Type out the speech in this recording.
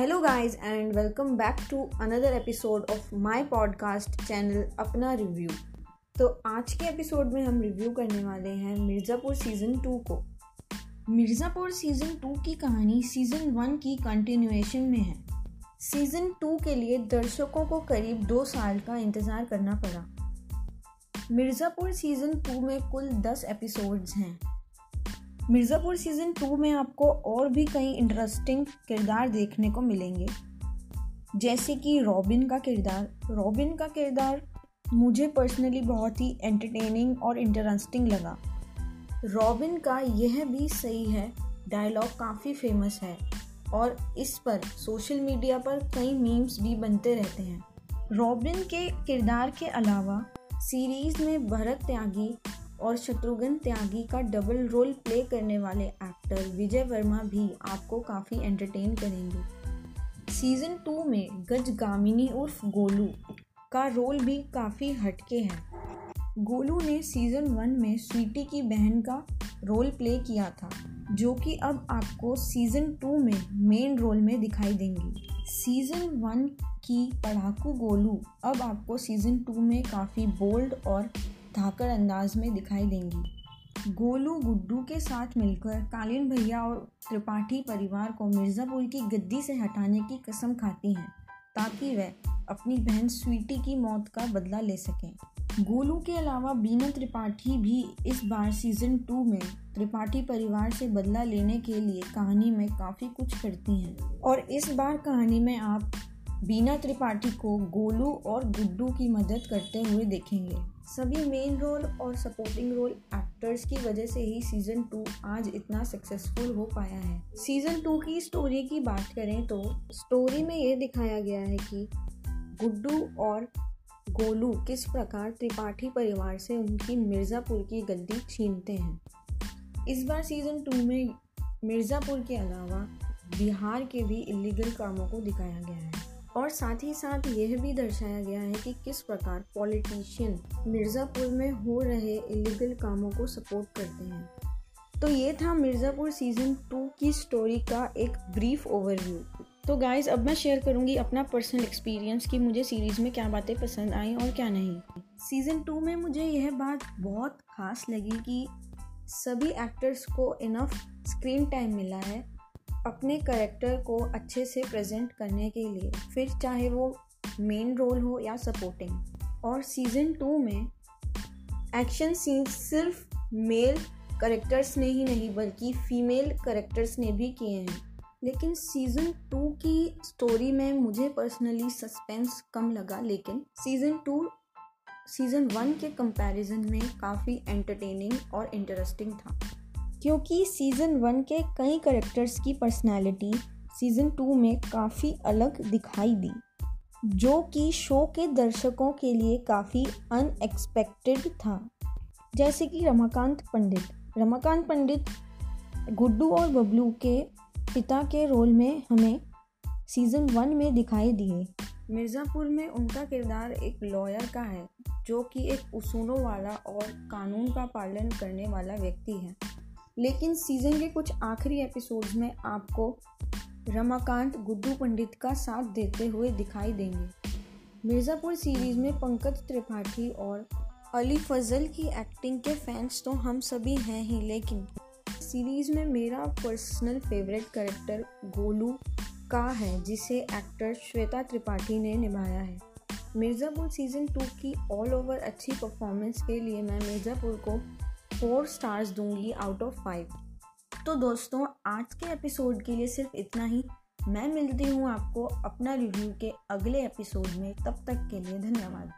Hello guys and welcome back to another episode of my podcast channel अपना review तो आज के episode में हम रिव्यू करने वाले हैं मिर्ज़ापुर सीज़न टू को। मिर्ज़ापुर सीज़न टू की कहानी सीज़न वन की कंटिन्यूएशन में है। सीज़न टू के लिए दर्शकों को करीब दो साल का इंतज़ार करना पड़ा। मिर्ज़ापुर सीज़न टू में कुल दस एपिसोड्स हैं। मिर्ज़ापुर सीज़न टू में आपको और भी कई इंटरेस्टिंग किरदार देखने को मिलेंगे। जैसे कि रॉबिन का किरदार। रॉबिन का किरदार मुझे पर्सनली बहुत ही एंटरटेनिंग और इंटरेस्टिंग लगा। रॉबिन का यह भी सही है डायलॉग काफ़ी फ़ेमस है और इस पर सोशल मीडिया पर कई मीम्स भी बनते रहते हैं। रॉबिन के किरदार के अलावा सीरीज़ में भरत त्यागी और शत्रुघ्न त्यागी का डबल रोल प्ले करने वाले एक्टर विजय वर्मा भी आपको काफ़ी एंटरटेन करेंगे। सीज़न टू में गज गामिनी उर्फ़ गोलू का रोल भी काफ़ी हटके है। गोलू ने सीज़न वन में स्वीटी की बहन का रोल प्ले किया था, जो कि अब आपको सीज़न टू में मेन रोल में दिखाई देंगी। सीज़न वन की पढ़ाकू गोलू अब आपको सीज़न टू में काफ़ी बोल्ड और धाकर अंदाज में दिखाई देंगी। गोलू गुड्डू के साथ मिलकर कालीन भैया और त्रिपाठी परिवार को मिर्ज़ापुर की गद्दी से हटाने की कसम खाती हैं, ताकि वह अपनी बहन स्वीटी की मौत का बदला ले सकें। गोलू के अलावा बीना त्रिपाठी भी इस बार सीज़न टू में त्रिपाठी परिवार से बदला लेने के लिए कहानी में काफ़ी कुछ करती हैं। और इस बार कहानी में आप बीना त्रिपाठी को गोलू और गुड्डू की मदद करते हुए देखेंगे। सभी मेन रोल और सपोर्टिंग रोल एक्टर्स की वजह से ही सीज़न टू आज इतना सक्सेसफुल हो पाया है। सीज़न टू की स्टोरी की बात करें तो स्टोरी में ये दिखाया गया है कि गुड्डू और गोलू किस प्रकार त्रिपाठी परिवार से उनकी मिर्ज़ापुर की गद्दी छीनते हैं। इस बार सीज़न टू में मिर्ज़ापुर के अलावा बिहार के भी इलीगल कामों को दिखाया गया है। और साथ ही साथ यह भी दर्शाया गया है कि किस प्रकार पॉलिटिशियन मिर्ज़ापुर में हो रहे इलीगल कामों को सपोर्ट करते हैं। तो ये था मिर्ज़ापुर सीज़न टू की स्टोरी का एक ब्रीफ ओवरव्यू तो गाइज़ अब मैं शेयर करूँगी अपना पर्सनल एक्सपीरियंस कि मुझे सीरीज़ में क्या बातें पसंद आई और क्या नहीं। सीज़न टू में मुझे यह बात बहुत खास लगी कि सभी एक्टर्स को इनफ स्क्रीन टाइम मिला है। अपने करेक्टर को अच्छे से प्रेजेंट करने के लिए, फिर चाहे वो मेन रोल हो या सपोर्टिंग और सीज़न टू में एक्शन सीन सिर्फ़ मेल करेक्टर्स ने ही नहीं, बल्कि फीमेल करेक्टर्स ने भी किए हैं. लेकिन सीज़न टू की स्टोरी में मुझे पर्सनली सस्पेंस कम लगा, लेकिन सीज़न टू सीज़न वन के कंपैरिजन में काफ़ी एंटरटेनिंग और इंटरेस्टिंग था. क्योंकि सीज़न वन के कई करेक्टर्स की पर्सनालिटी सीज़न टू में काफ़ी अलग दिखाई दी, जो कि शो के दर्शकों के लिए काफ़ी अनएक्सपेक्टेड था। जैसे कि रमाकांत पंडित। रमाकांत पंडित गुड्डू और बबलू के पिता के रोल में हमें सीज़न वन में दिखाई दिए। मिर्ज़ापुर में उनका किरदार एक लॉयर का है, जो कि एक उसूलों वाला और कानून का पालन करने वाला व्यक्ति है। लेकिन सीज़न के कुछ आखिरी एपिसोड्स में आपको रमाकांत, गुड्डू पंडित का साथ देते हुए दिखाई देंगे। मिर्ज़ापुर सीरीज़ में पंकज त्रिपाठी और अली फजल की एक्टिंग के फैंस तो हम सभी हैं ही, लेकिन सीरीज़ में मेरा पर्सनल फेवरेट करेक्टर गोलू का है, जिसे एक्टर श्वेता त्रिपाठी ने निभाया है। मिर्ज़ापुर सीज़न टू की ऑल ओवर अच्छी परफॉर्मेंस के लिए मैं मिर्ज़ापुर को फोर स्टार्स दूँगी आउट ऑफ़ फाइव तो दोस्तों, आज के एपिसोड के लिए सिर्फ़ इतना ही। मैं मिलती हूँ आपको अपना रिव्यू के अगले एपिसोड में। तब तक के लिए धन्यवाद।